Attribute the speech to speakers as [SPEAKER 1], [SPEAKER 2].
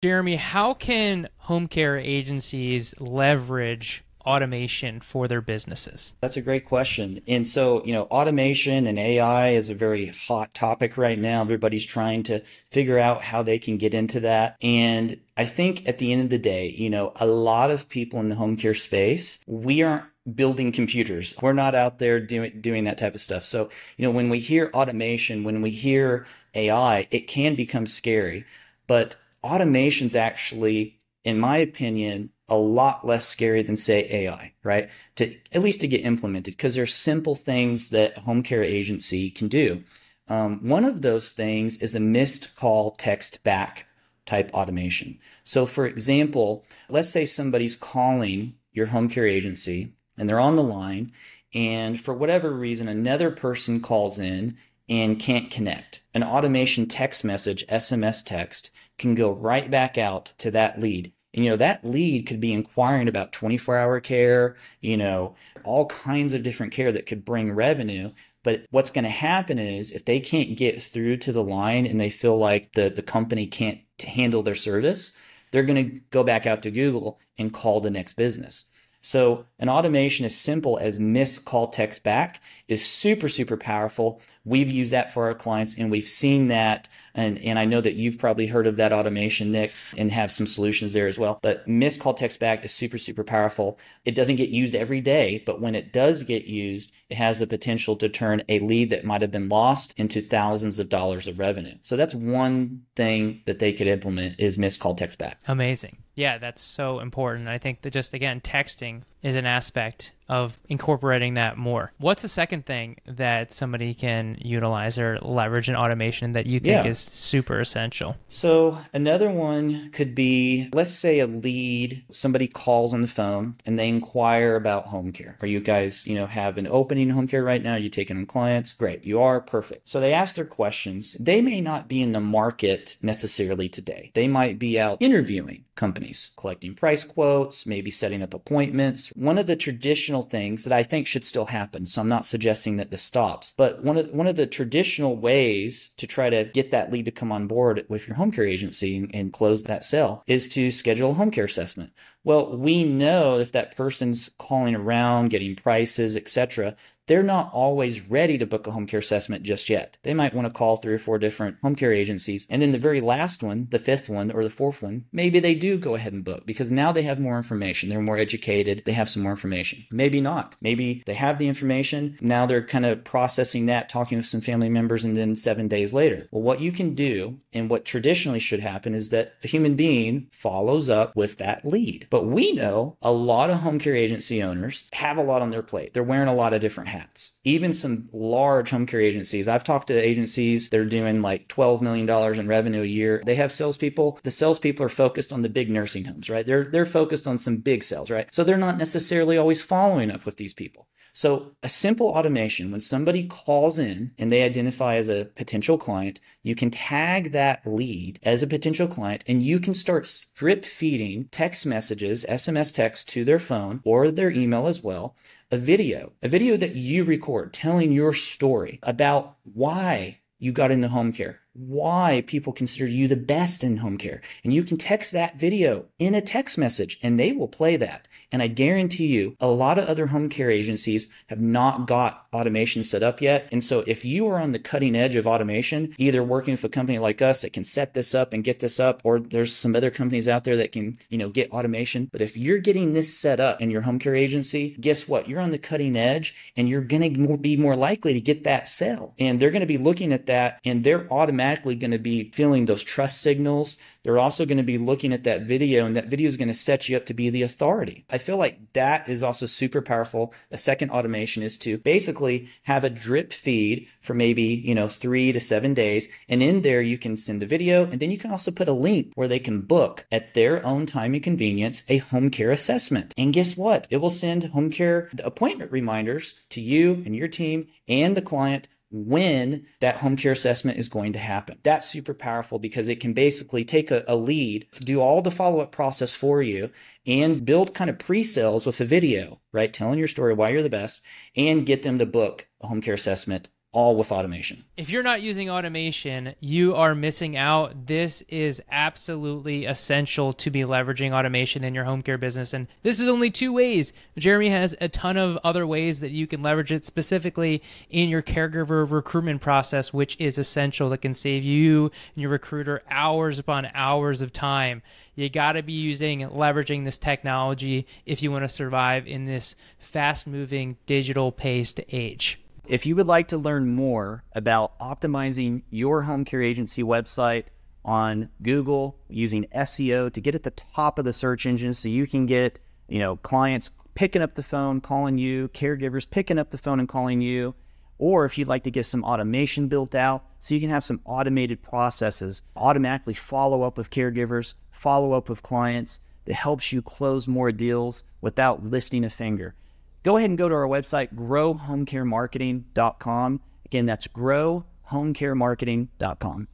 [SPEAKER 1] Jeremy, how can home care agencies leverage automation for their businesses?
[SPEAKER 2] That's a great question. And so, you know, automation and AI is a very hot topic right now. Everybody's trying to figure out how they can get into that. And I think at the end of the day, you know, a lot of people in the home care space, we aren't building computers. We're not out there doing doing that type of stuff. So, you know, when we hear automation, when we hear AI, it can become scary. But automation's actually, in my opinion, a lot less scary than say AI, right? To at least to get implemented because there's simple things that home care agency can do. Um, one of those things is a missed call text back type automation. So for example, let's say somebody's calling your home care agency and they're on the line and for whatever reason another person calls in and can't connect. An automation text message, SMS text, can go right back out to that lead. And, you know, that lead could be inquiring about 24 hour care, you know, all kinds of different care that could bring revenue. But what's going to happen is if they can't get through to the line and they feel like the, the company can't handle their service, they're going to go back out to Google and call the next business. So an automation as simple as miss call text back is super, super powerful. We've used that for our clients and we've seen that. And, and I know that you've probably heard of that automation, Nick, and have some solutions there as well. But miss call text back is super, super powerful. It doesn't get used every day, but when it does get used, it has the potential to turn a lead that might have been lost into thousands of dollars of revenue. So that's one thing that they could implement is miss call text back.
[SPEAKER 1] Amazing. Yeah, that's so important. I think that just again, texting is an aspect of incorporating that more. What's the second thing that somebody can utilize or leverage in automation that you think yeah. is super essential?
[SPEAKER 2] So, another one could be let's say a lead, somebody calls on the phone and they inquire about home care. Are you guys, you know, have an opening in home care right now? Are you taking on clients? Great, you are perfect. So, they ask their questions. They may not be in the market necessarily today, they might be out interviewing companies, collecting price quotes, maybe setting up appointments. One of the traditional traditional things that I think should still happen. So I'm not suggesting that this stops. But one of one of the traditional ways to try to get that lead to come on board with your home care agency and, and close that sale is to schedule a home care assessment. Well, we know if that person's calling around, getting prices, etc., they're not always ready to book a home care assessment just yet. They might want to call three or four different home care agencies. And then the very last one, the fifth one or the fourth one, maybe they do go ahead and book because now they have more information. They're more educated. They have some more information. Maybe not. Maybe they have the information. Now they're kind of processing that, talking with some family members, and then seven days later. Well, what you can do and what traditionally should happen is that a human being follows up with that lead. But we know a lot of home care agency owners have a lot on their plate. They're wearing a lot of different hats hats. Even some large home care agencies. I've talked to agencies that are doing like $12 million in revenue a year. They have salespeople. The salespeople are focused on the big nursing homes, right? They're, they're focused on some big sales, right? So they're not necessarily always following up with these people. So a simple automation, when somebody calls in and they identify as a potential client, you can tag that lead as a potential client and you can start drip feeding text messages, SMS text to their phone or their email as well, a video, a video that you record telling your story about why you got into home care, why people consider you the best in home care. And you can text that video in a text message and they will play that. And I guarantee you, a lot of other home care agencies have not got automation set up yet. And so if you are on the cutting edge of automation, either working with a company like us that can set this up and get this up, or there's some other companies out there that can, you know, get automation. But if you're getting this set up in your home care agency, guess what? You're on the cutting edge and you're going to be more likely to get that sale. And they're going to be looking at that and they're automatically going to be feeling those trust signals. They're also going to be looking at that video and that video is going to set you up to be the authority. I feel like that is also super powerful. A second automation is to basically have a drip feed for maybe, you know, three to seven days. And in there, you can send the video and then you can also put a link where they can book at their own time and convenience a home care assessment. And guess what? It will send home care appointment reminders to you and your team and the client when that home care assessment is going to happen. That's super powerful because it can basically take a, a lead, do all the follow up process for you, and build kind of pre sales with a video, right? Telling your story, why you're the best, and get them to book a home care assessment all with automation.
[SPEAKER 1] If you're not using automation, you are missing out. This is absolutely essential to be leveraging automation in your home care business. And this is only two ways. Jeremy has a ton of other ways that you can leverage it specifically in your caregiver recruitment process, which is essential that can save you and your recruiter hours upon hours of time. You got to be using leveraging this technology if you want to survive in this fast moving digital paced age.
[SPEAKER 2] If you would like to learn more about optimizing your home care agency website on Google using SEO to get at the top of the search engine so you can get, you know, clients picking up the phone, calling you, caregivers picking up the phone and calling you, or if you'd like to get some automation built out so you can have some automated processes, automatically follow up with caregivers, follow up with clients that helps you close more deals without lifting a finger go ahead and go to our website, growhomecaremarketing.com. Again, that's growhomecaremarketing.com.